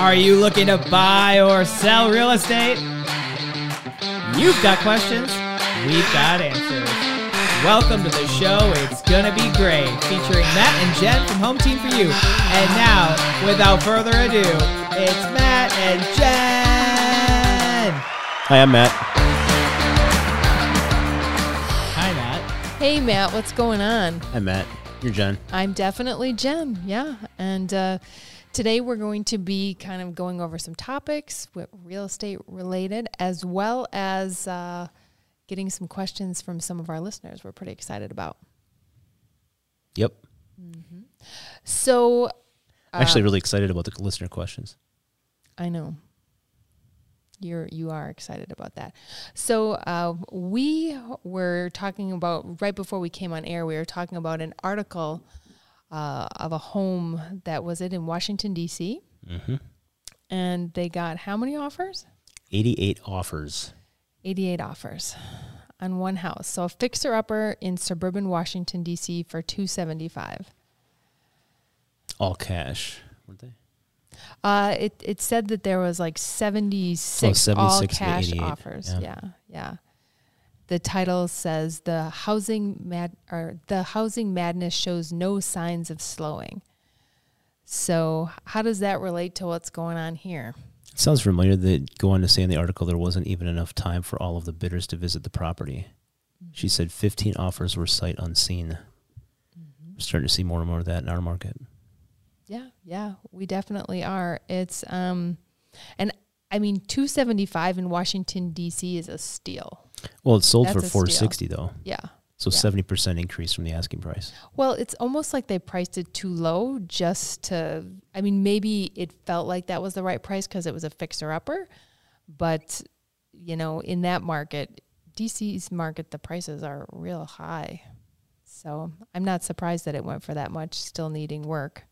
Are you looking to buy or sell real estate? You've got questions, we've got answers. Welcome to the show. It's gonna be great, featuring Matt and Jen from Home Team for You. And now, without further ado, it's Matt and Jen. Hi, I'm Matt. Hi, Matt. Hey, Matt, what's going on? I'm Matt. You're Jen. I'm definitely Jen, yeah. And uh, today we're going to be kind of going over some topics with real estate related, as well as uh, getting some questions from some of our listeners we're pretty excited about. Yep. So, I'm actually really excited about the listener questions. I know. You're you are excited about that. So uh, we were talking about right before we came on air. We were talking about an article uh, of a home that was it in Washington D.C. Mm-hmm. and they got how many offers? 88 offers. 88 offers on one house. So a fixer upper in suburban Washington D.C. for 275. All cash, weren't they? Uh, it it said that there was like 76, Oh, all 76 to cash offers. yeah. Yeah. yeah, The title says the housing mad or the housing madness shows no signs of slowing. So how does that relate to what's going on here? Sounds familiar. They go on to say in the article there wasn't even enough time for all of the bidders to visit the property. She said 15 offers were sight unseen. We're starting to see more and more of that in our market. Yeah, yeah, we definitely are. It's um, and I mean, two seventy five in Washington D.C. is a steal. Well, it sold That's for a steal. 460 though. Yeah. So Yeah. 70% increase from the asking price. Well, it's almost like they priced it too low just to. I mean, maybe it felt like that was the right price because it was a fixer upper, but you know, in that market, DC's market, the prices are real high. So I'm not surprised that it went for that much. Still needing work.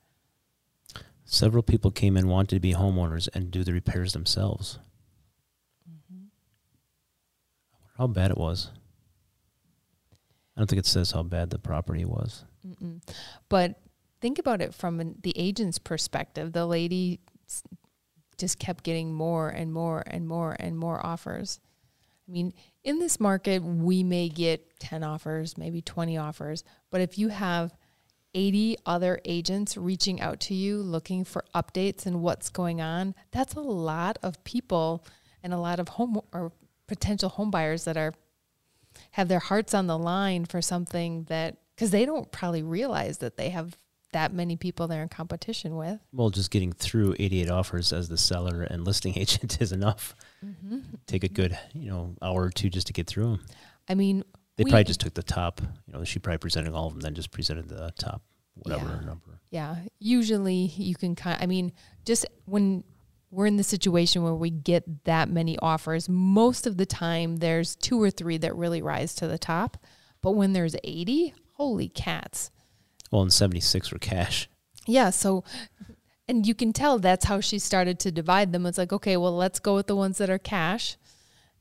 Several people came in wanted to be homeowners and do the repairs themselves. How bad it was. I don't think it says how bad the property was. Mm-mm. But think about it from an, the agent's perspective. The lady just kept getting more and more and more and more offers. I mean, in this market, we may get 10 offers, maybe 20 offers. But if you have 80 other agents reaching out to you looking for updates and what's going on, that's a lot of people and a lot of home or potential home buyers that are have their hearts on the line for something that because they don't probably realize that they have that many people they're in competition with. Well, just getting through 88 offers as the seller and listing agent is enough. Mm-hmm. Take a good, you know, hour or two just to get through them. I mean, They we- probably just took the top. You know, she probably presented all of them, then just presented the top, whatever Yeah. number. yeah. Usually, you can kind. Of, I mean, just when we're in the situation where we get that many offers, most of the time there's two or three that really rise to the top. But when there's 80, holy cats. Well, and 76 were cash. Yeah. So, and you can tell that's how she started to divide them. It's like, okay, well, let's go with the ones that are cash.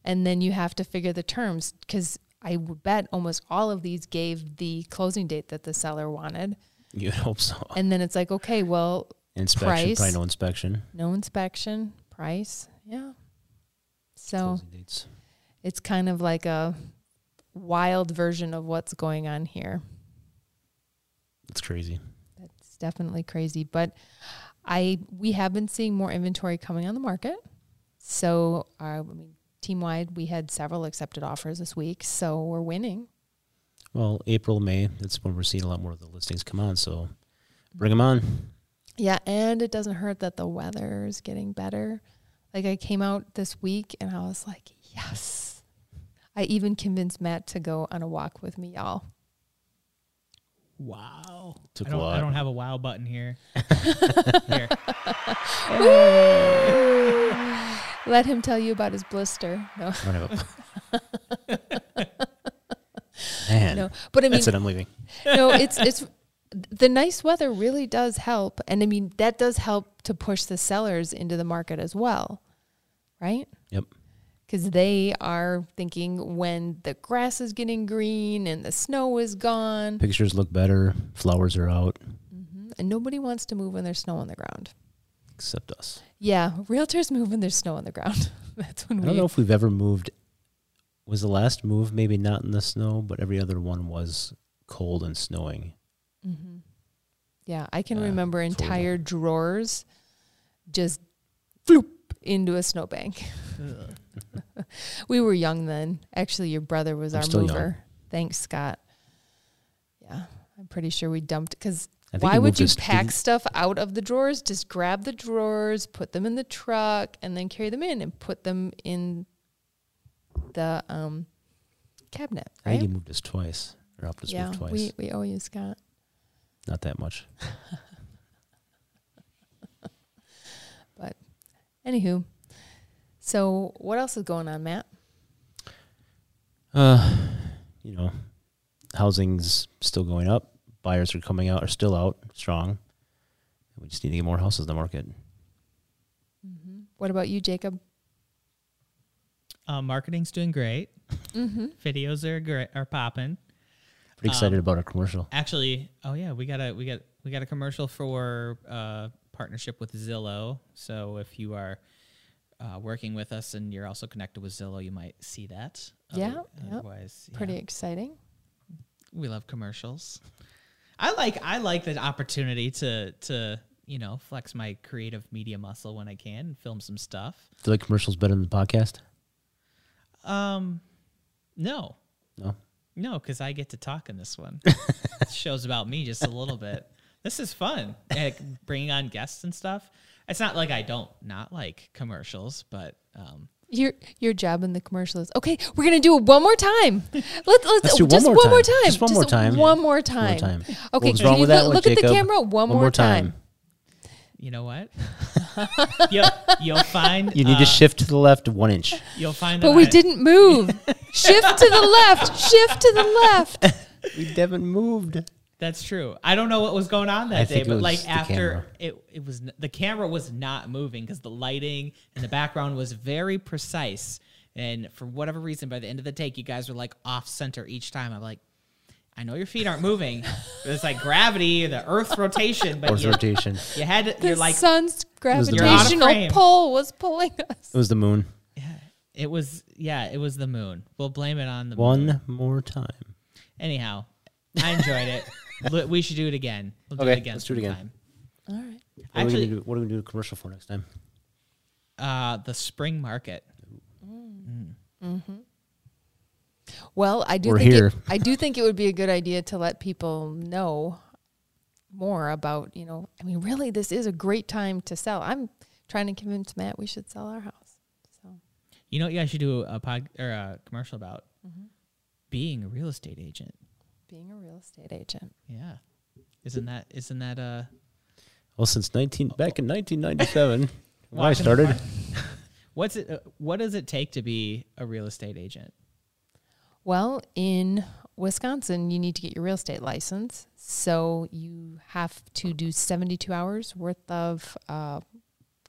And then you have to figure the terms because I would bet almost all of these gave the closing date that the seller wanted. You'd hope so. And then it's like, okay, well, Inspection, price. probably no inspection. no inspection, price. Yeah. So it's kind of like a wild version of what's going on here. It's crazy. That's definitely crazy. But I we have been seeing more inventory coming on the market. So uh, I mean, team wide, we had several accepted offers this week. So we're winning. Well, April, May, that's when we're seeing a lot more of the listings come on. So bring them on. Yeah, and it doesn't hurt that the weather is getting better. Like I came out this week and I was like, yes. I even convinced Matt to go on a walk with me, y'all. Wow. Took I a don't, lot. I don't have a wow button here. here. Let him tell you about his blister. No, I don't have a- Man, no. But I mean, that's it. I'm leaving. no, it's it's the nice weather really does help, and I mean that does help to push the sellers into the market as well, right? Yep. Because they are thinking when the grass is getting green and the snow is gone, Pictures look better. Flowers are out. Mhm. and nobody wants to move when there's snow on the ground. except us. Yeah, realtors move when there's snow on the ground. That's when I we. I don't know if we've ever moved. Was the last move maybe not in the snow, but every other one was cold and snowing. Mhm. Yeah, I can Yeah, remember entire drawers just floop into a snowbank. we were young then. Actually, your brother was I'm our still young. mover. Thanks, Scott. Yeah, I'm pretty sure we dumped because why would you pack stuff out of the drawers? Just grab the drawers, put them in the truck, and then carry them in and put them in the um, cabinet. I think Right? he moved us twice. Or helped us Yeah, move twice. we we owe you, Scott. Not that much. But anywho, so what else is going on, Matt? Uh, you know, housing's still going up. Buyers are coming out, are still out strong. We just need to get more houses in the market. What about you, Jacob? Uh, marketing's doing great. Mm-hmm. Videos are great, are popping. Pretty excited Um, about our commercial. Actually, oh yeah, we got a we got we got a commercial for uh, partnership with Zillow. So if you are uh, working with us and you're also connected with Zillow, you might see that. Yeah, Other- yep. Otherwise, yeah. Pretty exciting. we love commercials. I like I like the opportunity to to you know flex my creative media muscle when I can film some stuff. Do you like commercials better than the podcast? Um, no, No. No, because I get to talk in this one. This show's about me just a little bit. This is fun, like, bringing on guests and stuff. It's not like I don't not like commercials, but um, Your your job in the commercial is okay. We're gonna do it one more time. Let's let's, Let's do one just more one more time. time. Just one more time. One more One time. more time. Okay. What's can wrong you with that look, one, look at the camera one, more time. you know what? you'll, you'll find You need uh, to shift to the left one inch. You'll find But that we I- didn't move. shift to the left. Shift to the left. We haven't moved. That's true. I don't know what was going on that I day, think it but was like the after it, it was n- the camera was not moving because the lighting and the background was very precise. And for whatever reason, by the end of the take, you guys were like off center each time. I'm like, I know your feet aren't moving. but it's like gravity, the Earth's rotation, but Earth you, rotation. you had to, The you're like, sun's was the You're out of gravitational pull was pulling us. It was the moon. Yeah, it was, yeah, it was the moon. We'll blame it on the moon. One more time. Anyhow, I enjoyed it. We should do it again. We'll do Okay, it again. let's do it again. sometime. All right. What, are we Actually, gonna do, what are we going to do a commercial for next time? uh, the spring market. Well, I do We're think here. It, I do think it would be a good idea to let people know more about, you know, I mean, really this is a great time to sell. I'm trying to convince Matt we should sell our house. So, You know what you guys should do a pod or a commercial about? Being a real estate agent. being a real estate agent. Yeah. Isn't that isn't that uh Well, since 19 back in 1997, when I started, what's it uh, what does it take to be a real estate agent? Well, in Wisconsin, you need to get your real estate license. So you have to do 72 hours worth of uh,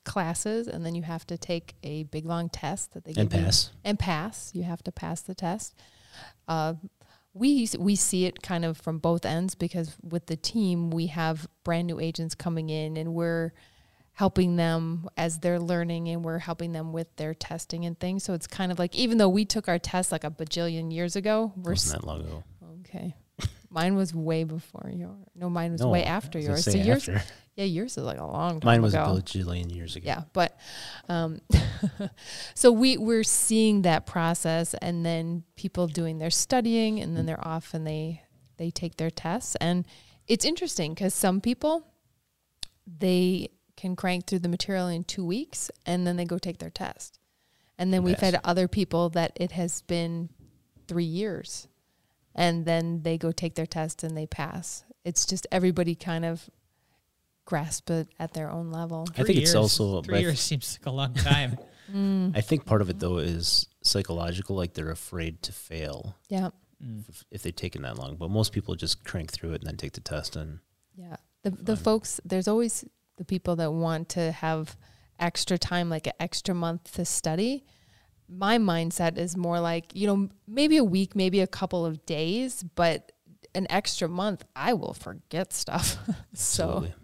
classes, and then you have to take a big long test that they and give you. pass. and pass. You have to pass the test. Uh, we we see it kind of from both ends because with the team we have brand new agents coming in and we're helping them as they're learning and we're helping them with their testing and things. So it's kind of like even though we took our test like a bajillion years ago, we're Wasn't that long ago? okay. Mine was way before yours. No, mine was No, way after was yours. So yours, after. yeah, yours is like a long time Mine was ago. a bajillion years ago. Yeah, but um, so we we're seeing that process, and then people doing their studying, and then they're off and they they take their tests, and it's interesting because some people they can crank through the material in two weeks, and then they go take their test, and then we've Pass. had other people that it has been three years, and then they go take their test and they pass. It's just everybody kind of grasp it at their own level. I Three think it's also- three I- years seems like a long time. I think part of it though is psychological, like they're afraid to fail Yeah. Mm. if, if they've taken that long. But most people just crank through it and then take the test. And Yeah. The the Fun. folks there's always the people that want to have extra time like an extra month to study. My mindset is more like, you know, maybe a week, maybe a couple of days, but an extra month I will forget stuff. so absolutely.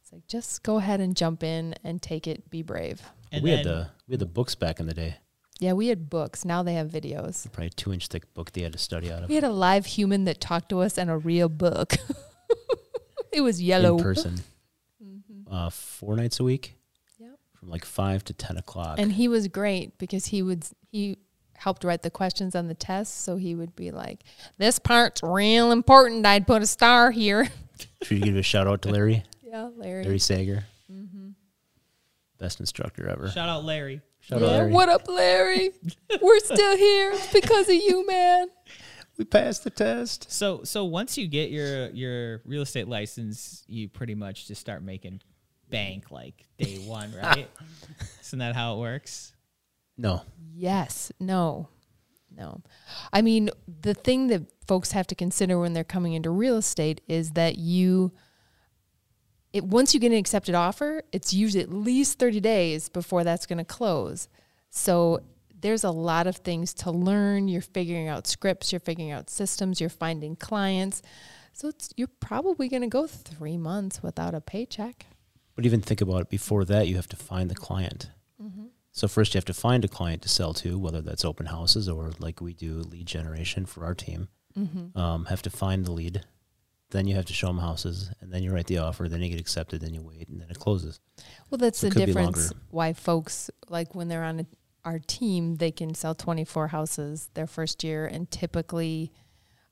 it's like just go ahead and jump in and take it. Be brave. And we then, had the we had the books back in the day. Yeah, we had books. Now they have videos. Probably a two inch thick book they had to study out of We had a live human that talked to us and a real book. it was yellow. in person. Uh, four nights a week. Yep. From like five to ten o'clock. And he was great because he would he helped write the questions on the test. So he would be like, "This part's real important. I'd put a star here." Should you give a shout out to Larry? Yeah, Larry. Larry Sager. Mm-hmm. Best instructor ever. shout out Larry. Shout yeah, out Larry. what up, Larry? We're still here. It's because of you, man. We passed the test. So so once you get your your real estate license, you pretty much just start making bank like day one, right? Isn't that how it works? No. Yes. No. No. I mean, the thing that folks have to consider when they're coming into real estate is that you it once you get an accepted offer, it's usually at least 30 days before that's going to close. So there's a lot of things to learn. You're figuring out scripts, you're figuring out systems, you're finding clients. So it's you're probably going to go 3 months without a paycheck. But even think about it before that, you have to find the client. So first you have to find a client to sell to, whether that's open houses or like we do lead generation for our team. Um, have to find the lead. Then you have to show them houses, and then you write the offer. Then you get accepted. Then you wait, and then it closes. Well, that's So the difference. Why folks like when they're on a, our team, they can sell 24 houses their first year, and typically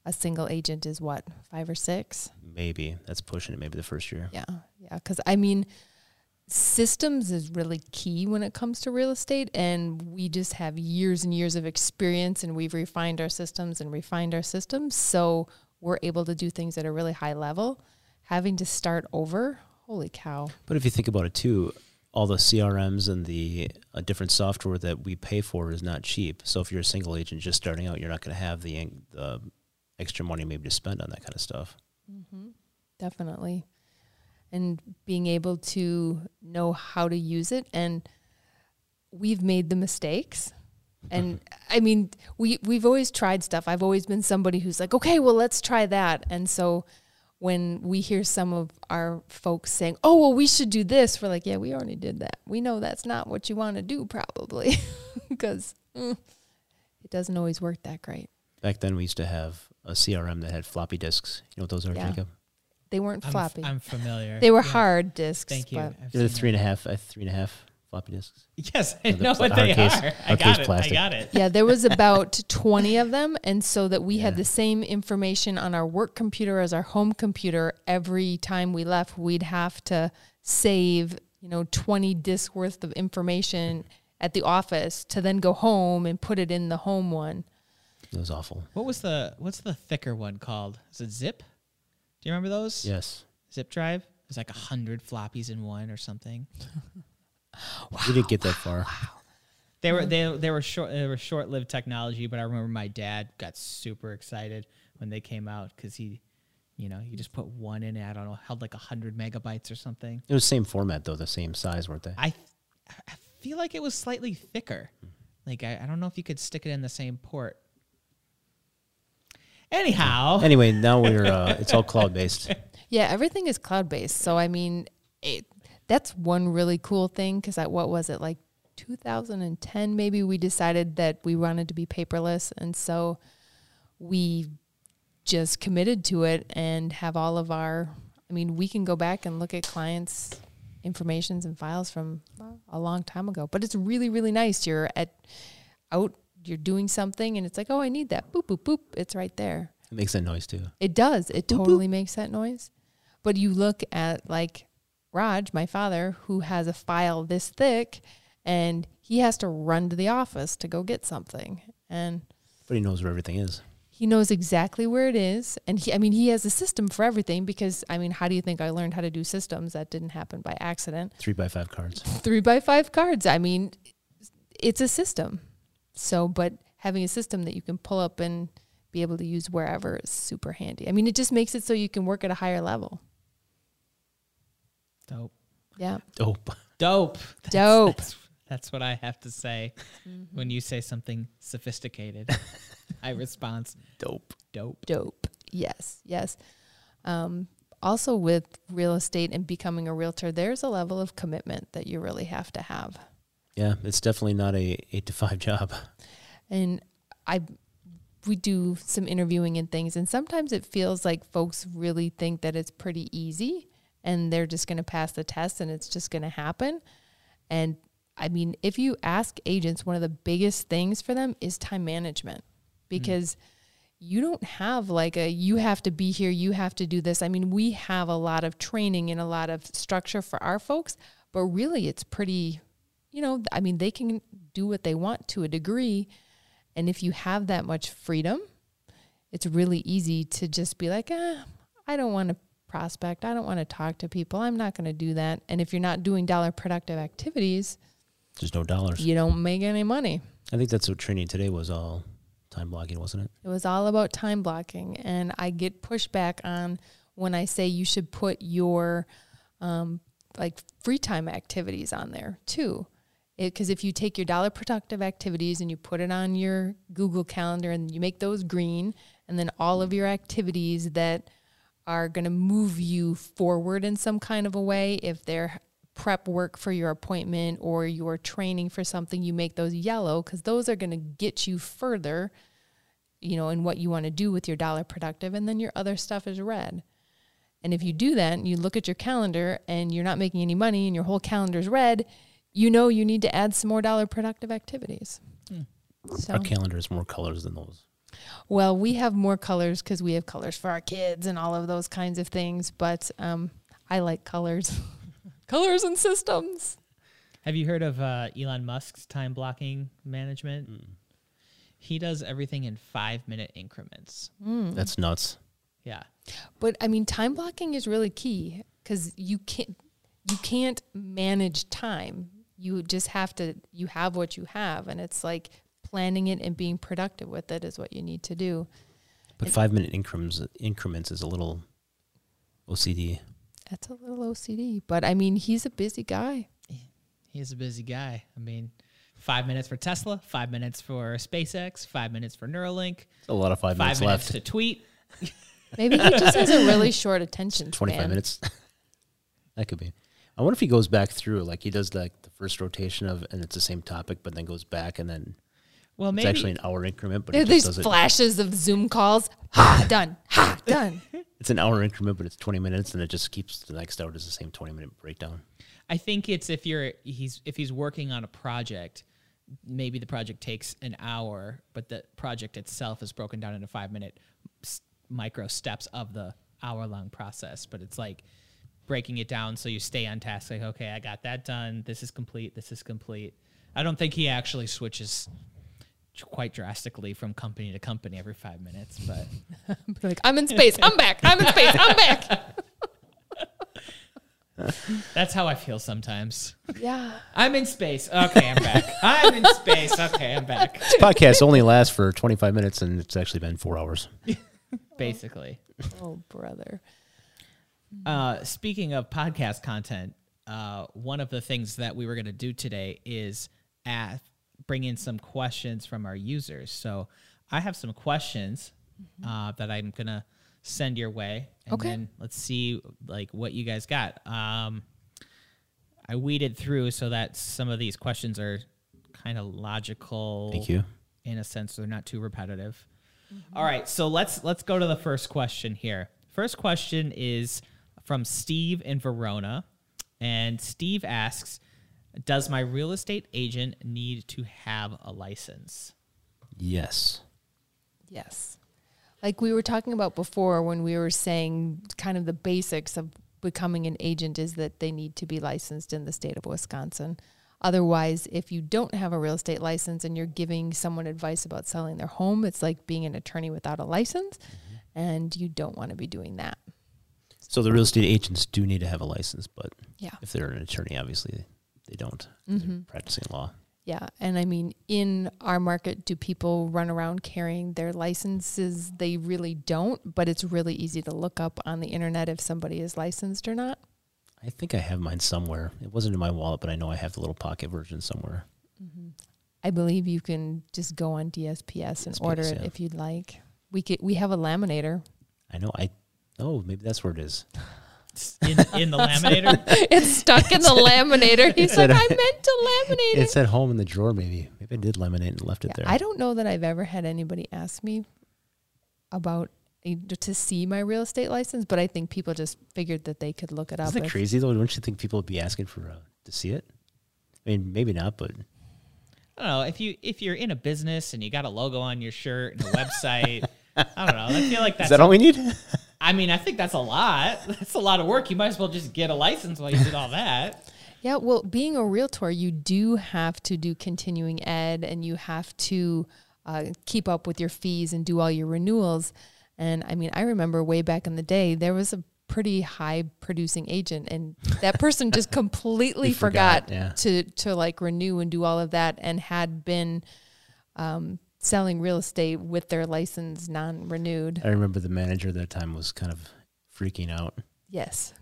a single agent is what five or six. Maybe that's pushing it. Maybe the first year. Yeah, yeah. Because I mean, systems is really key when it comes to real estate, and we just have years and years of experience, and we've refined our systems and refined our systems, so we're able to do things at a really high level. Having to start over, holy cow! But if you think about it too, all the CRMs and the uh, different software that we pay for is not cheap. So if you're a single agent just starting out, you're not going to have the the extra money maybe to spend on that kind of stuff. definitely. And being able to know how to use it and we've made the mistakes. And i mean we we've always tried stuff. I've always been somebody who's like okay well let's try that. And so when we hear some of our folks saying oh well we should do this we're like yeah we already did that. We know that's not what you want to do probably. Because mm, it doesn't always work that great Back then, we used to have a CRM that had floppy disks. You know what those are, Yeah. Jacob? they weren't I'm, floppy I'm familiar. they were Yeah. hard discs Thank you. They're the seen three and that. a half, uh, three and a half floppy disks. Yes, I Yeah, the know pla- what they hard case- are. I got case it. plastic. I got it. Yeah, there was about 20 of them. And so that we had the same information on our work computer as our home computer. Every time we left, we'd have to save, you know, 20 discs worth of information at the office to then go home and put it in the home one. It was awful. What was the what's the thicker one called? Is it Zip? Do you remember those? Yes. Zip drive. It was like a hundred floppies in one or something. wow, we didn't get that far. Wow. They were they they were short they were short lived technology, but I remember my dad got super excited when they came out because he, you know, you just put one in. it, I don't know, held like a hundred megabytes or something. It was same format, though, the same size, weren't they? I, I feel like it was slightly thicker. Like I, I don't know if you could stick it in the same port. Anyhow, Anyway, now we're, uh, it's all cloud based. Yeah, everything is cloud based. So, I mean, it, that's one really cool thing because at what was it, like 2010 maybe? We decided that we wanted to be paperless. And so we just committed to it and have all of our, I mean, we can go back and look at clients' informations and files from a long time ago. But it's really, really nice. You're at out, you're doing something and it's like, oh, I need that. Boop, boop, boop. It's right there. It makes that noise, too. It does. It totally makes that noise. But you look at like Raj, my father, who has a file this thick and he has to run to the office to go get something. And But he knows where everything is. he knows exactly where it is. And he, I mean, he has a system for everything because, I mean, how do you think I learned how to do systems? That didn't happen by accident. Three by five cards. Three by five cards. I mean, it's a system. So, but having a system that you can pull up and be able to use wherever is super handy. I mean, it just makes it so you can work at a higher level. dope, Yeah. Dope. dope, That's- Dope. That's, that's what I have to say Mm-hmm. when you say something sophisticated. I response Dope. dope. dope. Yes, yes. Um, also with real estate and becoming a realtor, there's a level of commitment that you really have to have. Yeah, it's definitely not a eight to five job. And I we do some interviewing and things and sometimes it feels like folks really think that it's pretty easy and they're just going to pass the test and it's just going to happen. And I mean, if you ask agents, one of the biggest things for them is time management hmm. because you don't have like a you have to be here, you have to do this. I mean, we have a lot of training and a lot of structure for our folks, but really it's pretty, you know, I mean, they can do what they want to a degree. And if you have that much freedom, it's really easy to just be like, ah, I don't want to prospect. I don't want to talk to people. I'm not going to do that. And if you're not doing dollar productive activities, There's no dollars. you don't make any money. I think that's what training today was all time blocking, wasn't it? It was all about time blocking. And I get pushback on when I say you should put your um, like free time activities on there too. Because if you take your dollar productive activities and you put it on your Google Calendar and you make those green, and then all of your activities that are going to move you forward in some kind of a way, if they're prep work for your appointment or your training for something, you make those yellow because those are going to get you further, you know, in what you want to do with your dollar productive. And then your other stuff is red. And if you do that and you look at your calendar and you're not making any money and your whole calendar is red, you know you need to add some more dollar productive activities. So, Our calendar has more colors than those. well, we have more colors because we have colors for our kids and all of those kinds of things. But um, I like colors, colors and systems. Have you heard of uh, Elon Musk's time blocking management? He does everything in five minute increments. That's nuts. Yeah. But I mean, time blocking is really key because you can't you can't manage time. You just have to. You have what you have, and it's like planning it and being productive with it is what you need to do. But five minute increments increments is a little OCD. That's a little OCD, but I mean, he's a busy guy. He's a busy guy. I mean, five minutes for Tesla, five minutes for SpaceX, five minutes for Neuralink, It's a lot of five, five minutes minutes left. to tweet. Maybe he just has a really short attention span. Twenty five span. minutes. that could be. I wonder if he goes back through like he does like the first rotation of and it's the same topic, but then goes back and then Well, maybe it's actually an hour increment, but There he are just these does it. flashes of Zoom calls. Ha, done. Ha, done. It's an hour increment, but it's twenty minutes, and it just keeps the next hour does the same twenty minute breakdown. I think it's if you're he's if he's working on a project, maybe the project takes an hour, but the project itself is broken down into five minute micro steps of the hour long process. But it's like breaking it down so you stay on task. Like, okay, I got that done. This is complete. This is complete. I don't think he actually switches quite drastically from company to company every five minutes, but like, I'm in space. I'm back. I'm in space. I'm back. that's how I feel sometimes. Yeah. I'm in space. Okay, I'm back. I'm in space. Okay, I'm back. This podcast only lasts for twenty five minutes, and it's actually been four hours. Basically. Oh, brother. Uh, speaking of podcast content, uh, one of the things that we were going to do today is ask, bring in some questions from our users. So I have some questions uh, that I'm going to send your way, and Okay. then let's see like what you guys got. Um, I weeded through so that some of these questions are kind of logical. Thank you. in a sense they're not too repetitive. All right, so let's let's go to the first question here. First question is from Steve in Verona, and Steve asks, "Does my real estate agent need to have a license?" Yes. Yes. Like we were talking about before when we were saying kind of the basics of becoming an agent is that they need to be licensed in the state of Wisconsin. Otherwise, if you don't have a real estate license and you're giving someone advice about selling their home, it's like being an attorney without a license, mm-hmm. and you don't want to be doing that. So the real estate agents do need to have a license, but Yeah. if they're an attorney, obviously they don't. they're mm-hmm. Practicing law. Yeah. And I mean, in our market, do people run around carrying their licenses? They really don't, but it's really easy to look up on the internet if somebody is licensed or not. I think I have mine somewhere. It wasn't in my wallet, but I know I have the little pocket version somewhere. Mm-hmm. I believe you can just go on DSPS and order it yeah. if you'd like. We could, we have a laminator. I know I Oh, maybe that's where it is. in, in the laminator. it's stuck in the laminator. He's said- like, I meant to laminate it. It's at home in the drawer. Maybe. Maybe I did laminate and left it Yeah, there. I don't know that I've ever had anybody ask me about to see my real estate license, but I think people just figured that they could look it up. Isn't it if- crazy though? Don't you think people would be asking for uh, to see it? I mean, maybe not, but I don't know if you if you're in a business and you got a logo on your shirt and a website. I don't know. I feel like that's. is that all we need? I mean, I think that's a lot. That's a lot of work. You might as well just get a license while you did all that. Yeah, well, being a realtor, you do have to do continuing ed and you have to uh, keep up with your fees and do all your renewals. And I mean, I remember way back in the day, there was a pretty high producing agent, and that person just completely forgot, forgot, yeah. to to like renew and do all of that, and had been um, selling real estate with their license non renewed. I remember the manager at that time was kind of freaking out. Yes,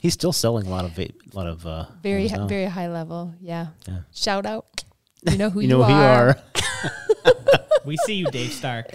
He's still selling a lot of a lot of uh, very hi- very high level. Yeah. Yeah. Shout out. You know who you you, know who you are. We see you, Dave Stark.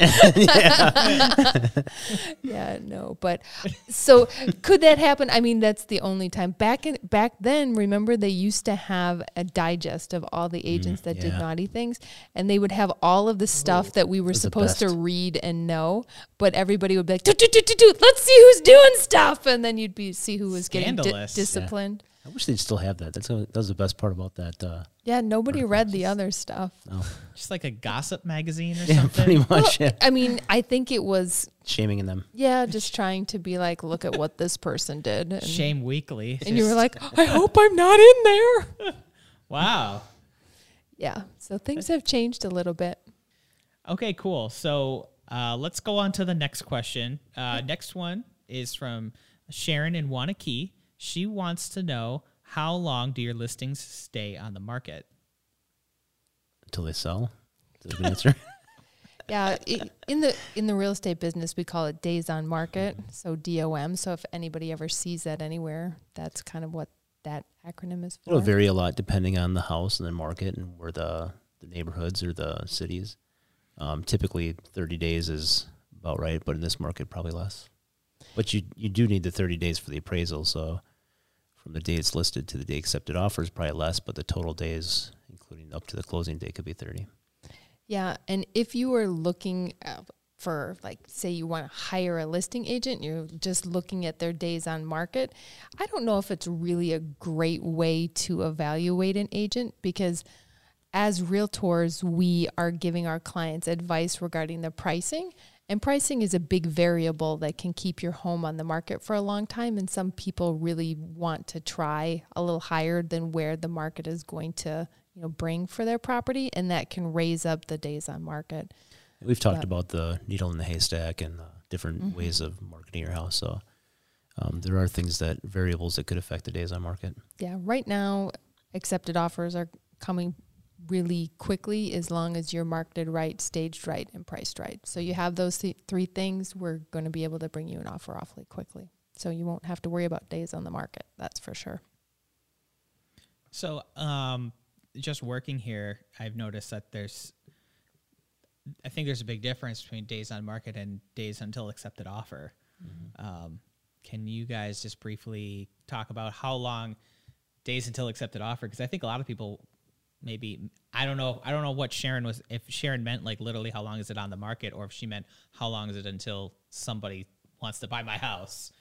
yeah, no, but so could that happen? I mean, that's the only time back in back then. Remember, they used to have a digest of all the agents that did Mm, naughty things, and they would have all of the stuff that we were supposed to read and know. But everybody would be like, "Toot, toot, toot, toot, toot, "Let's see who's doing stuff," and then you'd be see who was getting di- Scandalous. Yeah. disciplined. I wish they'd still have that. That's that was the best part about that. Uh, Yeah, nobody read the other stuff. oh, Just like a gossip magazine or yeah, something. pretty much. yeah. I mean, I think it was Shaming them. yeah, just trying to be like, look at what this person did. And, Shame Weekly. And you were like, I hope I'm not in there. wow. Yeah. So things have changed a little bit. Okay, cool. So uh, let's go on to the next question. Uh, next one is from Sharon in Waunakee. She wants to know how long do your listings stay on the market? until they sell. Is that a good answer? Yeah, i in the in the real estate business, we call it days on market, so DOM. So if anybody ever sees that anywhere, that's kind of what that acronym is for. It'll vary a lot depending on the house and the market and where the the neighborhoods or the cities. Um, typically, thirty days is about right, but in this market, probably less. But you you do need the thirty days for the appraisal. So from the day it's listed to the day accepted offer is probably less, but the total days, including up to the closing day, could be thirty. Yeah, and if you are looking uh, for like say you want to hire a listing agent, you're just looking at their days on market. I don't know if it's really a great way to evaluate an agent because as realtors, we are giving our clients advice regarding the pricing. And pricing is a big variable that can keep your home on the market for a long time. And some people really want to try a little higher than where the market is going to, you know, bring for their property. And that can raise up the days on market. We've talked Yeah. about the needle in the haystack and uh, different ways of marketing your house. So um, there are things that variables that could affect the days on market. Yeah, right now, accepted offers are coming really quickly as long as you're marketed right, staged right, and priced right. So you have those th- three things, we're going to be able to bring you an offer awfully quickly. So you won't have to worry about days on the market. That's for sure. So, um, just working here, I've noticed that there's, I think there's a big difference between days on market and days until accepted offer. Um, can you guys just briefly talk about how long days until accepted offer? Because I think a lot of people maybe I don't know I don't know what Sharon was if Sharon meant like literally how long is it on the market or if she meant how long is it until somebody wants to buy my house.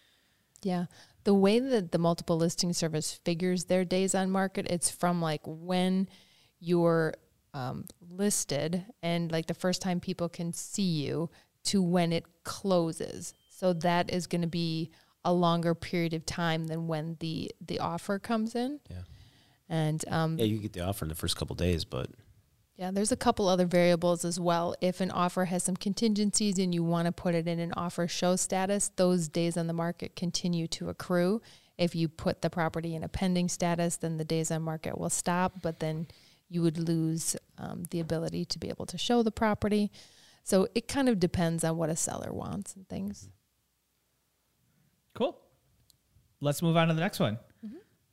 Yeah. The way that the multiple listing service figures their days on market, it's from like when you're um, listed and like the first time people can see you to when it closes. So that is going to be a longer period of time than when the the offer comes in. Yeah. And um, Yeah, you get the offer in the first couple days, but yeah, there's a couple other variables as well. If an offer has some contingencies and you want to put it in an offer show status, those days on the market continue to accrue. If you put the property in a pending status, then the days on market will stop, but then you would lose um, the ability to be able to show the property. So it kind of depends on what a seller wants and things. Cool. Let's move on to the next one.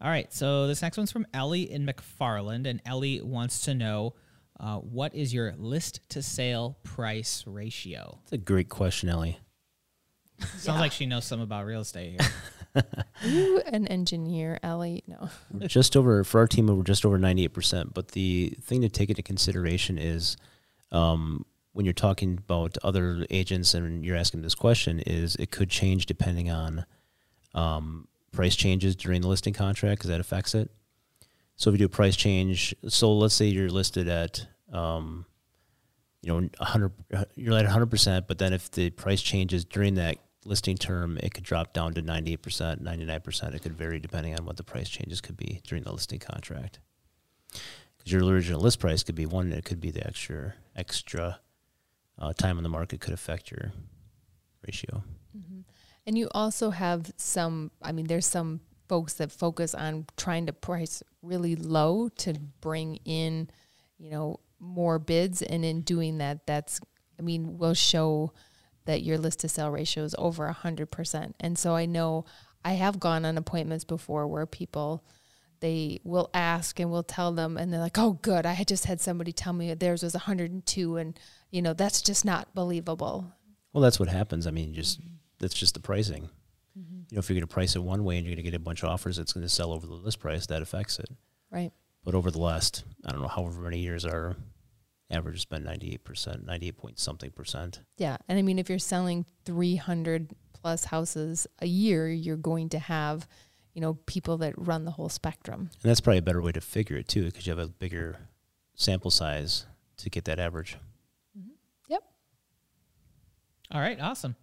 All right. So this next one's from Ellie in McFarland, and Ellie wants to know uh, what is your list to sale price ratio? it's a great question, Ellie. Sounds Yeah. like she knows some about real estate here. You an engineer, Ellie? No. We're just over for our team. We're just over ninety eight percent. But the thing to take into consideration is, um, when you're talking about other agents and you're asking this question, is it could change depending on um, price changes during the listing contract because that affects it. So if you do a price change, so let's say you're listed at, um, you know, hundred, you're at hundred percent, but then if the price changes during that listing term, it could drop down to ninety-eight percent, ninety-nine percent. It could vary depending on what the price changes could be during the listing contract. Because your original list price could be one, it could be the extra extra uh, time on the market could affect your ratio. And you also have some, I mean, there's some folks that focus on trying to price really low to bring in, you know, more bids. And in doing that, that's, I mean, will show that your list to sell ratio is over 100%. And so I know I have gone on appointments before where people, they will ask and we'll tell them and they're like, "Oh good, I had just had somebody tell me theirs was 102 and you know, that's just not believable." Well, that's what happens. I mean, just that's just the pricing. Mm-hmm. You know, if you're going to price it one way and you're going to get a bunch of offers, it's going to sell over the list price. That affects it. Right? But over the last, I don't know, however many years, our average has been 98%, 98 point something percent. Yeah. And I mean, if you're selling 300 plus houses a year, you're going to have, you know, people that run the whole spectrum. And that's probably a better way to figure it too, because you have a bigger sample size to get that average. Mm-hmm. Yep. All right, awesome.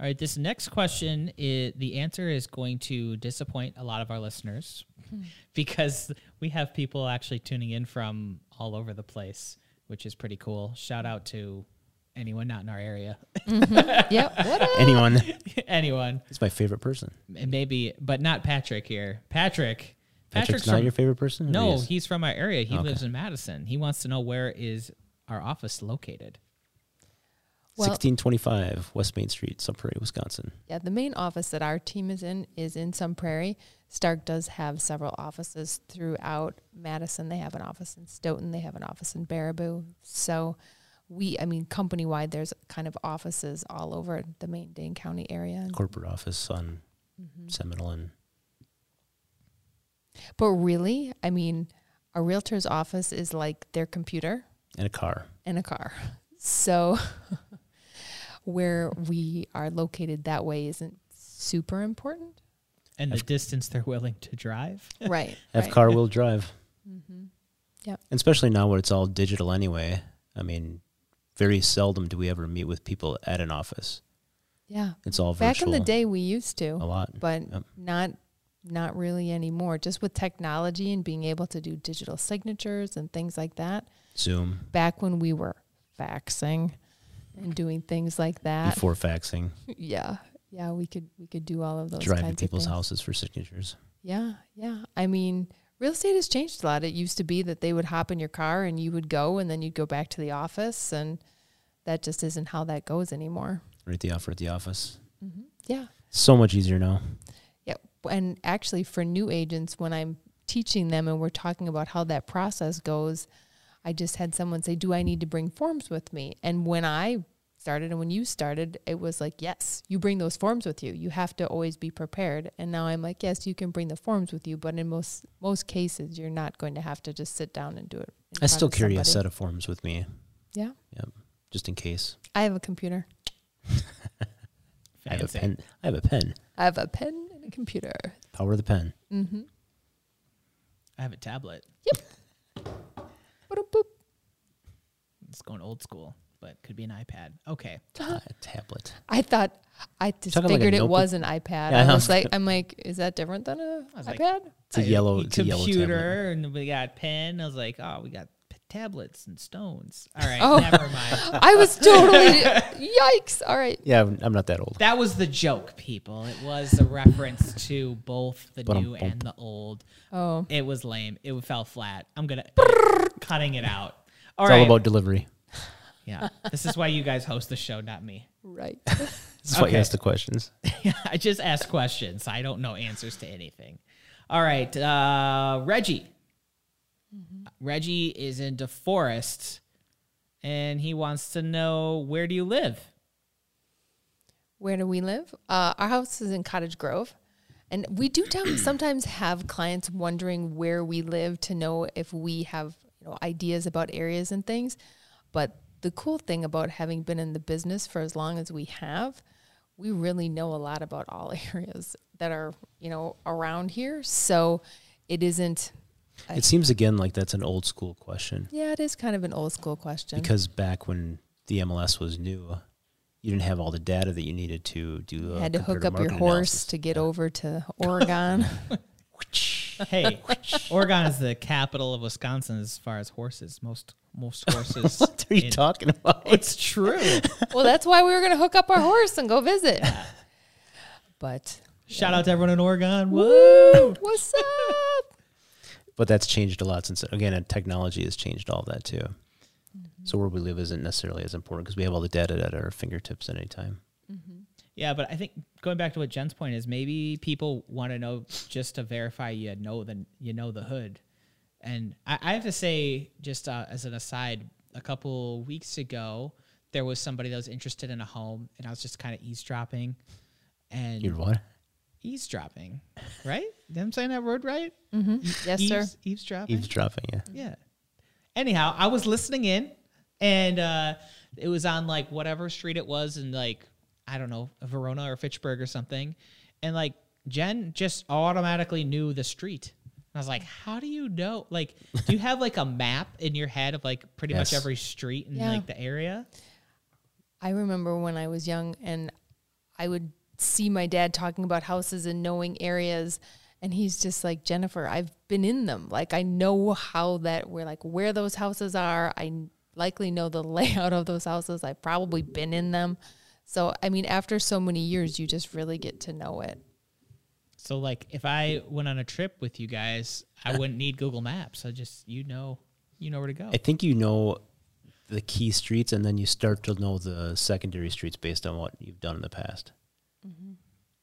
All right, this next question is the answer is going to disappoint a lot of our listeners hmm. because we have people actually tuning in from all over the place, which is pretty cool. Shout out to anyone not in our area. Mm-hmm. Yep. What up? Anyone? anyone. It's my favorite person. And maybe but not Patrick here. Patrick Patrick's, not from, your favorite person? No, is? he's from our area. He Okay. lives in Madison. He wants to know where is our office located. Well- 1625 West Main Street, Sun Prairie, Wisconsin. Yeah, the main office that our team is in is in Sun Prairie. Stark does have several offices throughout Madison. They have an office in Stoughton. They have an office in Baraboo. So we, I mean, company wide, there's kind of offices all over the main Dane County area. Corporate office on Mm-hmm. Seminole and But really, I mean, a realtor's office is like their computer and a car. and a car. So where we are located that way isn't super important. And the distance they're willing to drive. Right. Have right. car will drive. Mm-hmm. Yep. And especially now when it's all digital anyway. I mean, very seldom do we ever meet with people at an office. Yeah. It's all virtual. Back virtual. in the day we used to. a lot. but Yep. not not really anymore. Just with technology and being able to do digital signatures and things like that. Zoom Back when we were faxing and doing things like that, before faxing, yeah, yeah, we could we could do all of those driving people's houses for signatures. Yeah, yeah. I mean, real estate has changed a lot. It used to be that they would hop in your car and you would go, and then you'd go back to the office, and that just isn't how that goes anymore. Write the offer at the office. Mm-hmm. Yeah, So much easier now. Yeah. And actually, for new agents, when I'm teaching them and we're talking about how that process goes, I just had someone say, Do I need to bring forms with me? And when I started and when you started, it was like, Yes, you bring those forms with you. You have to always be prepared. And now I'm like, Yes, you can bring the forms with you, but in most most cases, you're not going to have to just sit down and do it. I still of carry a set of forms with me, Yeah. Yep. just in case. I have a computer. I have a pen. I have a pen. I have a pen and a computer. Power of the pen. Mm-hmm. I have a tablet. Boop. It's going old school, but could be an iPad. Okay. A tablet. I thought I just Talking like a figured it notebook? was an iPad. Yeah, I I know. was like, I'm like, is that different than a I was like, iPad? It's a yellow. It's a yellow tablet. computer, and we got pen. I was like, oh, we got p- tablets and stones. All right, Oh. never mind. I was totally yikes. All right. Yeah, I'm I'm not that old. That was the joke, people. It was a reference to both the Ba-dum new and the old. Oh, It was lame. It fell flat. I'm gonna cutting it out. All It's right. all about delivery. yeah. This is why you guys host the show, not me. right. This is why you Okay. ask the questions. I just ask questions. I don't know answers to anything. All right, uh, Reggie. Reggie is in DeForest, and he wants to know where do you live? Where do we live? Uh, our house is in Cottage Grove. And we do tam- sometimes have clients wondering where we live to know if we have you know, ideas about areas and things. But the cool thing about having been in the business for as long as we have, we really know a lot about all areas that are, you know, around here. So it isn't, It seems again like that's an old school question yeah, it is kind of an old school question. because back when the MLS was new, you didn't have all the data that you needed to do. you a had to hook up your horse analysis. to get over to Oregon. Hey, Oregon is the capital of Wisconsin as far as horses. Most most horses. What are you in- talking about? It's true. well, that's why we were going to hook up our horse and go visit. But Shout out to everyone in Oregon. Woo! what's up? But that's changed a lot since again, technology has changed all that too. Mm-hmm. So where we live isn't necessarily as important because we have all the data at our fingertips at any time. Mm-hmm. Yeah, but I think going back to what Jen's point is, maybe people want to know just to verify you know the you know the hood. And I, I have to say, just uh, as an aside, a couple weeks ago, there was somebody that was interested in a home, and I was just kind of eavesdropping, and You're what? eavesdropping, right? Am I saying that word right? Yes, sir. Eavesdropping. Eavesdropping, yeah. Yeah. Anyhow, I was listening in and uh it was on like whatever street it was and like I don't know, Verona or Fitchburg or something. And like Jen just automatically knew the street. And I was like, "How do you know? Like, do you have like a map in your head of like pretty much every street in Yeah. like the area?" I remember when I was young and I would see my dad talking about houses and knowing areas and he's just like Jennifer I've been in them like I know how that we're like where those houses are I likely know the layout of those houses I've probably been in them so I mean after so many years you just really get to know it So like if I went on a trip with you guys, I wouldn't need Google Maps. I just you know you know where to go. I think you know the key streets and then you start to know the secondary streets based on what you've done in the past. Mm-hmm.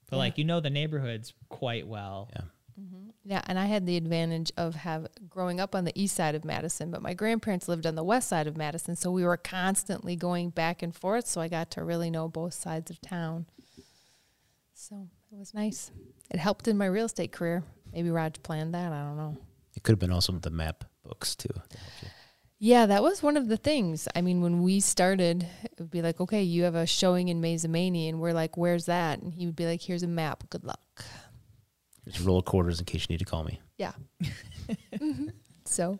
But like you know the neighborhoods quite well. Yeah. Mm-hmm. Yeah, and I had the advantage of have growing up on the east side of Madison, but my grandparents lived on the west side of Madison, so we were constantly going back and forth, so I got to really know both sides of town. So it was nice. It helped in my real estate career. Maybe Raj planned that. I don't know. It could have been also with the map books too. to. Yeah, that was one of the things. I mean, when we started, it would be like, okay, you have a showing in Mazomanie, and we're like, where's that? And he would be like, here's a map. Good luck. Just roll of quarters in case you need to call me. Yeah. Mhm. So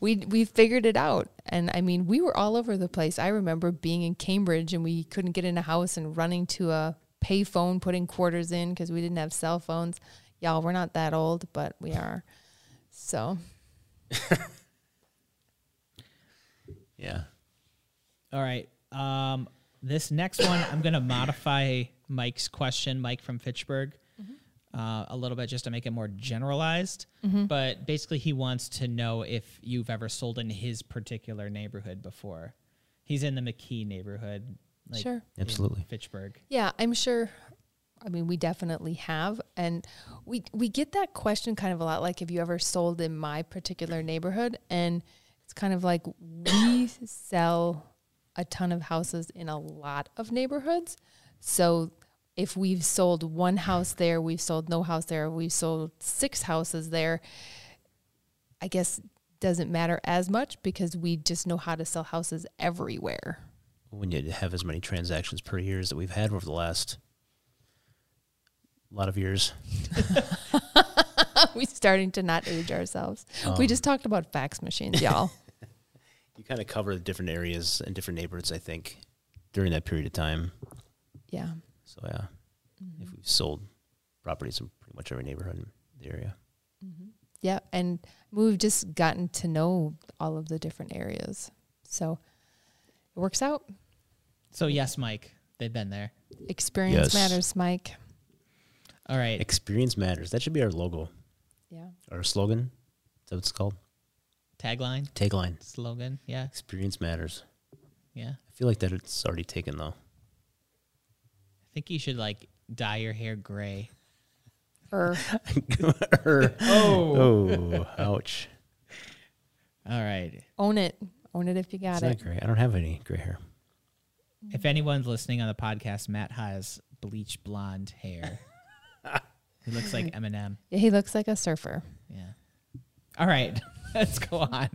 we we figured it out. And I mean, we were all over the place. I remember being in Cambridge and we couldn't get in a house and running to a payphone, putting quarters in because we didn't have cell phones. Y'all, we're not that old, but we are. So Yeah. All right. Um, this next one, I'm going to modify Mike's question, Mike from Fitchburg, uh, a little bit just to make it more generalized. But basically, he wants to know if you've ever sold in his particular neighborhood before. He's in the McKee neighborhood. Like Sure. Absolutely. Fitchburg. Yeah, I'm sure. I mean, we definitely have, and we we get that question kind of a lot. Like, have you ever sold in my particular neighborhood? And it's kind of like we sell a ton of houses in a lot of neighborhoods. So if we've sold one house there, we've sold no house there, we've sold six houses there. I guess doesn't matter as much because we just know how to sell houses everywhere. When you have as many transactions per year as that we've had over the last lot of years. We're starting to not age ourselves. we um, just talked about fax machines, y'all. You kind of cover the different areas and different neighborhoods, I think, during that period of time. yeah. So yeah, if we've sold properties in pretty much every neighborhood in the area. Mm-hmm. Yeah. And we've just gotten to know all of the different areas. So it works out. So, yes, Mike, they've been there. Experience Yes. matters, Mike. All right. Experience matters. That should be our logo, Yeah. our slogan. Is that what it's called? Tagline, Tagline. slogan. Yeah. Experience matters. Yeah. I feel like that it's already taken though. I think you should like dye your hair gray. Or Oh, ouch. All right. own it. Own it if you got It's it. not gray. I don't have any gray hair. If anyone's listening on the podcast, Matt has bleach blonde hair. he looks like Eminem. Yeah, he looks like a surfer. Yeah. All right, let's go on.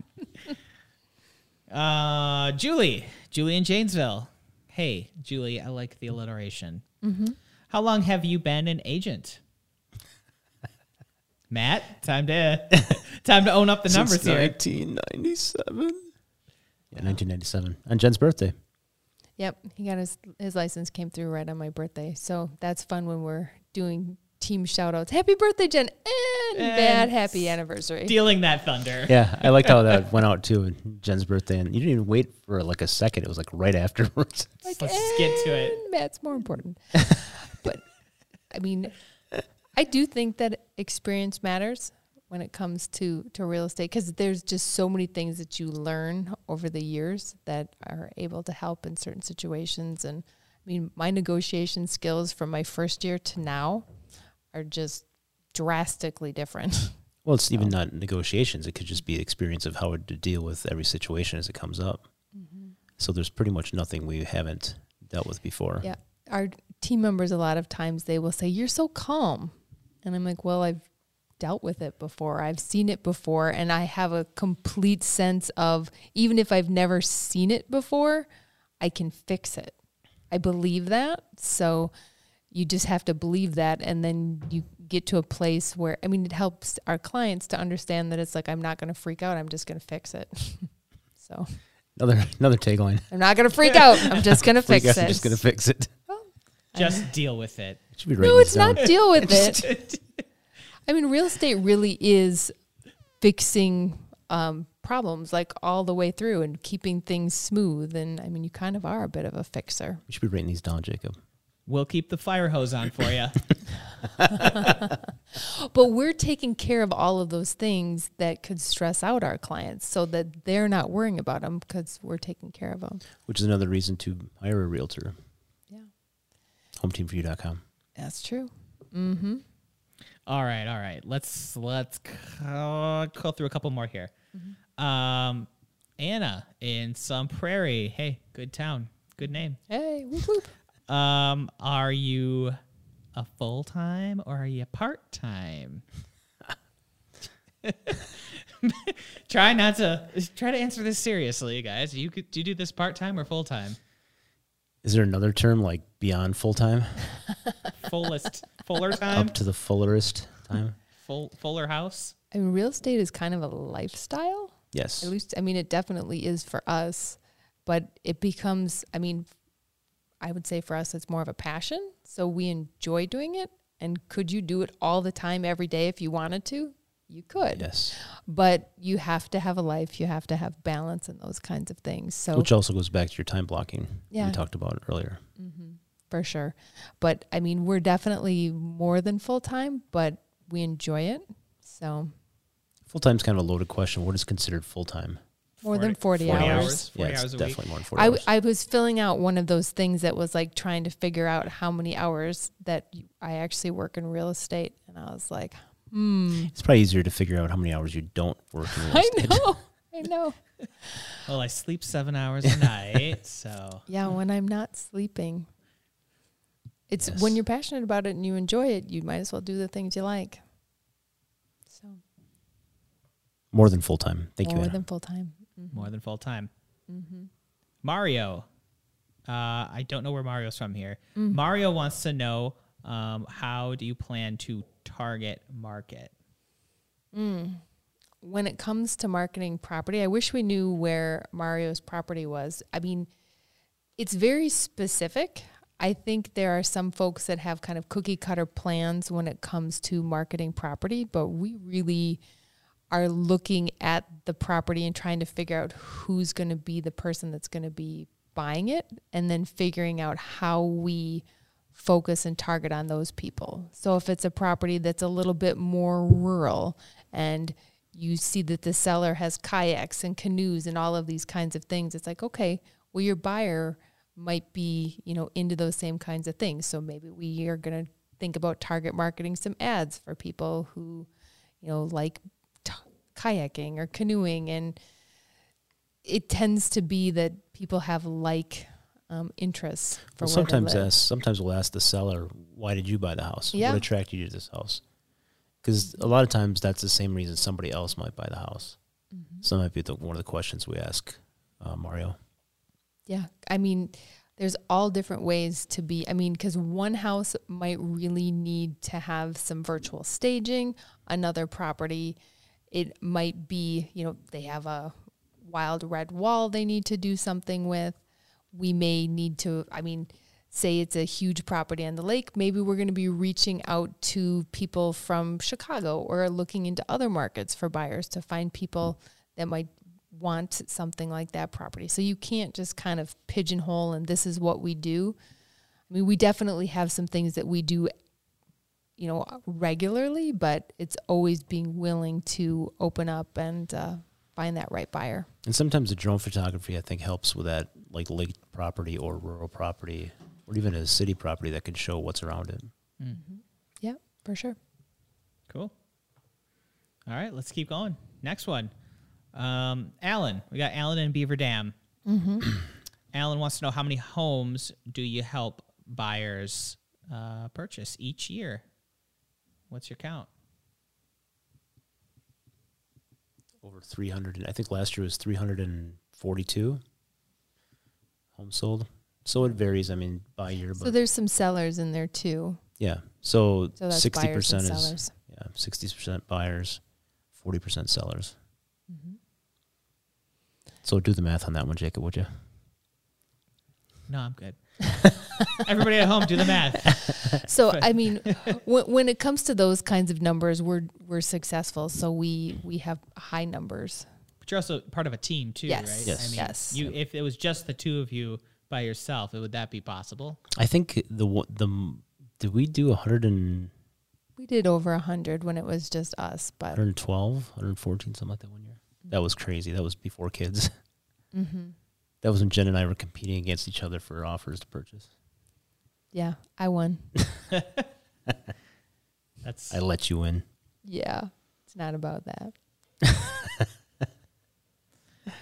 Uh, Julie, Julie in Janesville. Hey, Julie, I like the alliteration. Mm-hmm. How long have you been an agent? Matt, time to time to own up the numbers Since here. 1997. Yeah, 1997 on Jen's birthday. Yep, he got his his license came through right on my birthday. So that's fun when we're doing team shout outs. Happy birthday, Jen. And, And bad happy anniversary. Stealing that thunder. Yeah, I liked how that went out too. Jen's birthday, and you didn't even wait for like a second. It was like right afterwards. Like, Let's just get to it. "And Matt's more important. but I mean, I do think that experience matters when it comes to to real estate because there's just so many things that you learn over the years that are able to help in certain situations. And I mean, my negotiation skills from my first year to now are just drastically different. Well, it's even not negotiations. It could just be experience of how to deal with every situation as it comes up. Mm-hmm. So there's pretty much nothing we haven't dealt with before. Yeah. Our team members, a lot of times, they will say, You're so calm. And I'm like, Well, I've dealt with it before. I've seen it before. And I have a complete sense of, even if I've never seen it before, I can fix it. I believe that. So you just have to believe that. And then you get to a place where, I mean, it helps our clients to understand that it's like, I'm not going to freak out. I'm just going to fix it. so Another another tagline. I'm not going to freak out. I'm just going to fix out, it. I'm just gonna fix it. Just deal with it. it Should be writing No, this it's down. not deal with it. I mean, real estate really is fixing um, problems like all the way through and keeping things smooth. And I mean, you kind of are a bit of a fixer. We should be writing these down, Jacob. We'll keep the fire hose on for you. But we're taking care of all of those things that could stress out our clients so that they're not worrying about them because we're taking care of them. Which is another reason to hire a realtor. Yeah, HomeTeamForYou.com. that's true. Mm-hmm. all right, all right. Let's let's go, go through a couple more here. Um, Anna in Sun Prairie. Hey, good town, good name. Hey, whoop, whoop. Um, are you a full time or are you part time? try not to try to answer this seriously, guys. You could do you do this part time or full time? Is there another term like beyond full time? Fullest fuller time? Up to the fullerest time? Full fuller house? I mean, real estate is kind of a lifestyle. Yes. At least, I mean, it definitely is for us, but it becomes, I mean, I would say for us, it's more of a passion. So we enjoy doing it. And could you do it all the time, every day, if you wanted to? You could. Yes. But you have to have a life, you have to have balance and those kinds of things. So Which also goes back to your time blocking Yeah. we talked about earlier. Mm-hmm, for sure. But I mean, we're definitely more than full time, but we enjoy it. So Full time's kind of a loaded question. What is considered full time? More than 40, 40 hours. hours. 40 yeah, it's hours a week. definitely more than 40 I, hours. w- I was filling out one of those things that was like trying to figure out how many hours that you- I actually work in real estate. And I was like, hmm, it's probably easier to figure out how many hours you don't work in real I know. I know. Well, I sleep seven hours a night, so Yeah, when I'm not sleeping. It's Yes. when you're passionate about it and you enjoy it, you might as well do the things you like. So More than full time. Thank more you. More than full time. More than full time. Mm-hmm. Mario. Uh, I don't know where Mario's from here. Mario wants to know um, how do you plan to target market? when it comes to marketing property, I wish we knew where Mario's property was. I mean, it's very specific. I think there are some folks that have kind of cookie cutter plans when it comes to marketing property, but we really are looking at the property and trying to figure out who's going to be the person that's going to be buying it and then figuring out how we focus and target on those people. So if it's a property that's a little bit more rural and you see that the seller has kayaks and canoes and all of these kinds of things, it's like, okay, well, your buyer might be, you know, into those same kinds of things. So maybe we are going to think about target marketing some ads for people who, you know, like kayaking or canoeing. And it tends to be that people have like um, interests for Well, sometimes ask, sometimes we'll ask the seller, "Why did you buy the house? Yeah. What attracted you to this house?" Because a lot of times that's the same reason somebody else might buy the house. Mhm. So that might be the, one of the questions we ask uh, Mario. Yeah. I mean, there's all different ways to be. I mean, because one house might really need to have some virtual staging, another property, it might be, you know, they have a wild red wall they need to do something with. We may need to, I mean, say it's a huge property on the lake, maybe we're going to be reaching out to people from Chicago or looking into other markets for buyers to find people that might want something like that property. So you can't just kind of pigeonhole and this is what we do. I mean, we definitely have some things that we do, you know, regularly, but it's always being willing to open up and uh, find that right buyer. And sometimes the drone photography, I think, helps with that, like lake property or rural property, or even a city property that can show what's around it. Yeah, for sure. Cool. All right, let's keep going. Next one. Um, Alan. We got Alan in Beaver Dam. Alan wants to know how many homes do you help buyers uh, purchase each year? What's your count? Over 300, and I think last year was 342 homes sold. So it varies, I mean, by year, So but there's some sellers in there too. yeah. So, So that's 60% buyers and is sellers. yeah, 60% buyers, 40% sellers. Mm-hmm. So do the math on that one, Jacob, would you? No, I'm good. Everybody at home, do the math. So I mean, when, when it comes to those kinds of numbers, we're we're successful. So we we have high numbers. But you're also part of a team too, Yes. right? Yes. I mean, Yes. You, if it was just the two of you by yourself, would that be possible? I think the the did we do 100 and We did over a hundred when it was just us, but 112, 114, something like that one year. That was crazy. That was before kids. hmm That was when Jen and I were competing against each other for offers to purchase. yeah, I won. That's I let you in. Yeah, it's not about that.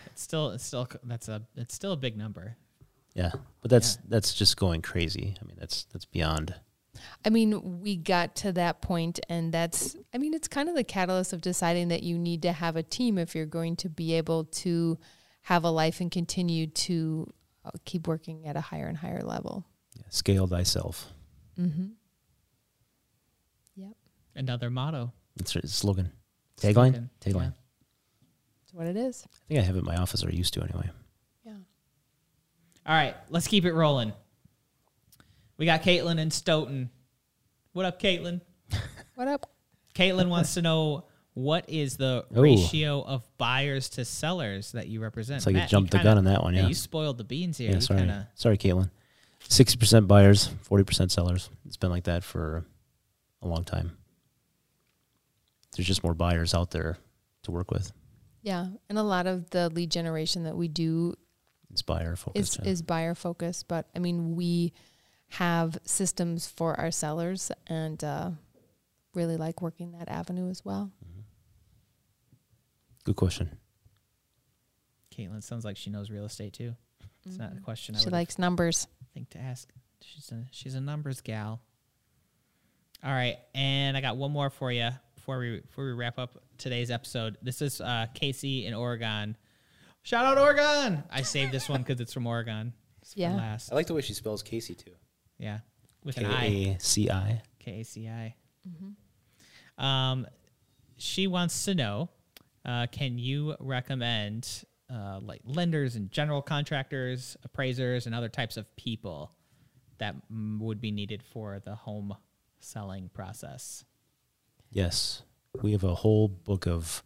it's still it's still that's a it's still a big number. Yeah, but that's that's just going crazy. I mean, that's that's beyond. I mean, we got to that point, and that's, I mean, it's kind of the catalyst of deciding that you need to have a team if you're going to be able to have a life and continue to uh, keep working at a higher and higher level. Yeah, scale thyself. Mm-hmm. Yep. Another motto. It's the slogan. Tagline. Tagline. Yeah. That's what it is. I think I have it in my office, or I used to anyway. Yeah. All right, let's keep it rolling. We got Caitlin and Stoughton. What up, Caitlin? What up? Caitlin wants to know what is the Oh. ratio of buyers to sellers that you represent. It's like you Matt, jumped the kinda- gun on that one. Yeah. you spoiled the beans here. yeah. You Sorry. kinda- Sorry, Caitlin. Sixty percent buyers, forty percent sellers. It's been like that for a long time. There's just more buyers out there to work with. Yeah. And a lot of the lead generation that we do It's buyer is, focused. yeah. is buyer focused. But I mean, we have systems for our sellers and uh, really like working that avenue as well. Good question. Caitlin sounds like she knows real estate too. It's not a question She would likes numbers. think to ask. She's a she's a numbers gal. All right, and I got one more for you before we before we wrap up today's episode. This is uh, Casey in Oregon. Shout out Oregon! I saved this one because it's from Oregon. It's for Yeah. last. I like the way she spells Casey too. Yeah, with K an I. A C I. K A C I. Um, she wants to know, uh, can you recommend uh, like lenders and general contractors, appraisers, and other types of people that mm, would be needed for the home selling process? Yes, we have a whole book of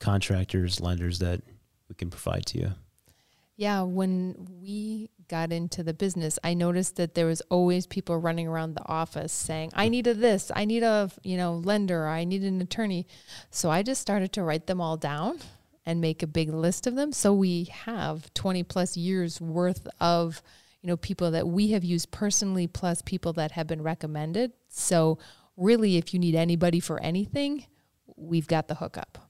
contractors, lenders that we can provide to you. Yeah, when we got into the business, I noticed that there was always people running around the office saying, "I need a this, I need a, you know, lender, I need an attorney." So I just started to write them all down and make a big list of them. So we have 20 plus years worth of, you know, people that we have used personally plus people that have been recommended. So really if you need anybody for anything, we've got the hookup.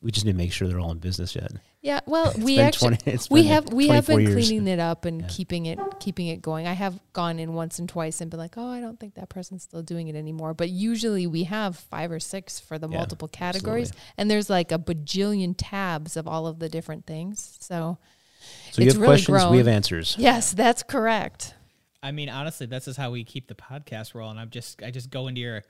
We just need to make sure they're all in business yet. Yeah, well, we been actually 20 it's we been have we have been years. cleaning it up and Yeah. keeping it keeping it going. I have gone in once and twice and been like, oh, I don't think that person's still doing it anymore. But usually we have five or six for the Yeah, multiple categories, and there's like a bajillion tabs of all of the different things. So So you have really questions, we have answers. yes, that's correct. I mean, honestly, this is how we keep the podcast rolling. I'm just, I just go into your,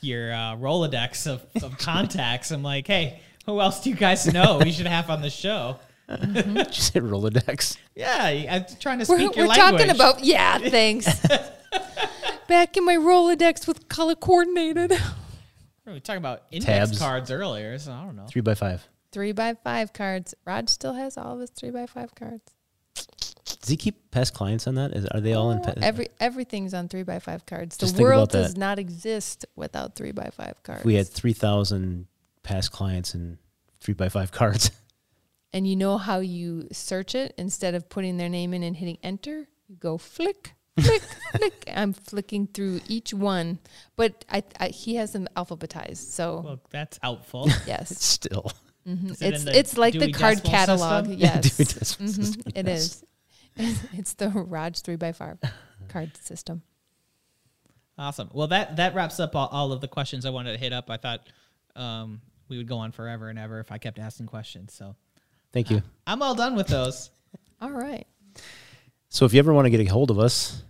your uh, Rolodex of, of contacts. I'm like, hey, who else do you guys know we should have on the show? Just hit Rolodex. Yeah, I'm trying to We're, speak we're your language. talking about yeah, thanks. Back in my Rolodex with color coordinated. We were talking about index Tabs. cards earlier, so I don't know. Three by five. Three by five cards. Rod still has all of his three by five cards. Does he keep past clients on that? Is, are they all in? Pa- Every everything's on three by five cards. Just the think about world does that. not exist without three by five cards. if we had three thousand past clients and three by five cards. and you know how you search it instead of putting their name in and hitting enter, you go flick, flick, flick. I'm flicking through each one, but I, I he has them alphabetized. So Well, that's helpful. yes, Still, Mhm. It it's the it's like the card Decimal catalog. System? Yes, Dewey Decimal Mhm, System, it yes. is. It's the Raj three by five card system. awesome. Well, that that wraps up all, all of the questions I wanted to hit up. I thought um, we would go on forever and ever if I kept asking questions. So thank you. I'm all done with those. All right. So if you ever want to get a hold of us,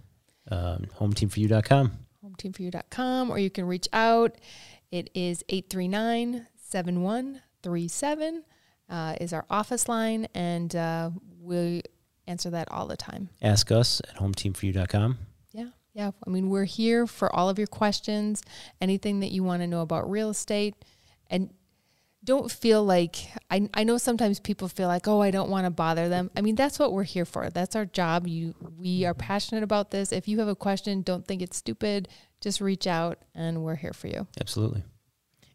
um, hometeamforyou.com. hometeamforyou.com or you can reach out. It is 839-7137 uh, is our office line and uh, we answer that all the time. Ask us at hometeamforyou.com. Yeah. Yeah. I mean, we're here for all of your questions, anything that you want to know about real estate and don't feel like I, I know sometimes people feel like oh i don't want to bother them. I mean that's what we're here for. That's our job. You we are passionate about this. If you have a question don't think it's stupid. Just reach out and we're here for you. Absolutely.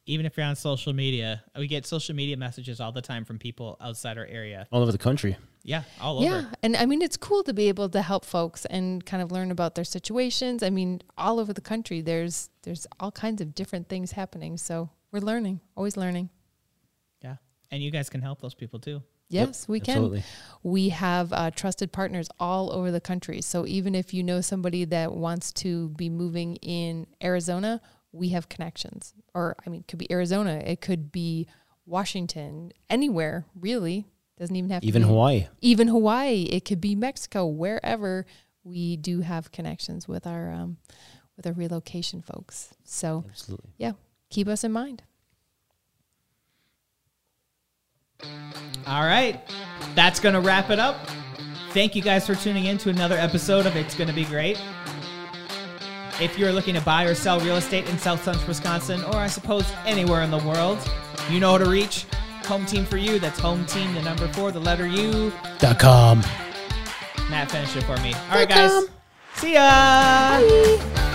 Even if you're on social media, we get social media messages all the time from people outside our area. All over the country. Yeah, all yeah over. Yeah and i mean it's cool to be able to help folks and kind of learn about their situations. I mean all over the country there's there's all kinds of different things happening. So we're learning always learning. Yeah, and you guys can help those people too. yes we can Absolutely. we have uh, trusted partners all over the country. So even if you know somebody that wants to be moving in Arizona, we have connections. Or I mean, it could be Arizona, it could be Washington, anywhere really. Doesn't even have to Even be Hawaii. Even Hawaii. It could be Mexico. Wherever we do have connections with our um, with our relocation folks. So Absolutely. yeah, keep us in mind. All right. That's going to wrap it up. Thank you guys for tuning in to another episode of It's Going to Be Great. If you're looking to buy or sell real estate in South Central Wisconsin, or I suppose anywhere in the world, you know how to reach Home Team for You. That's Home Team, the number four, the letter U. Dot com. Matt, finish it for me. All right, guys. See ya. Bye.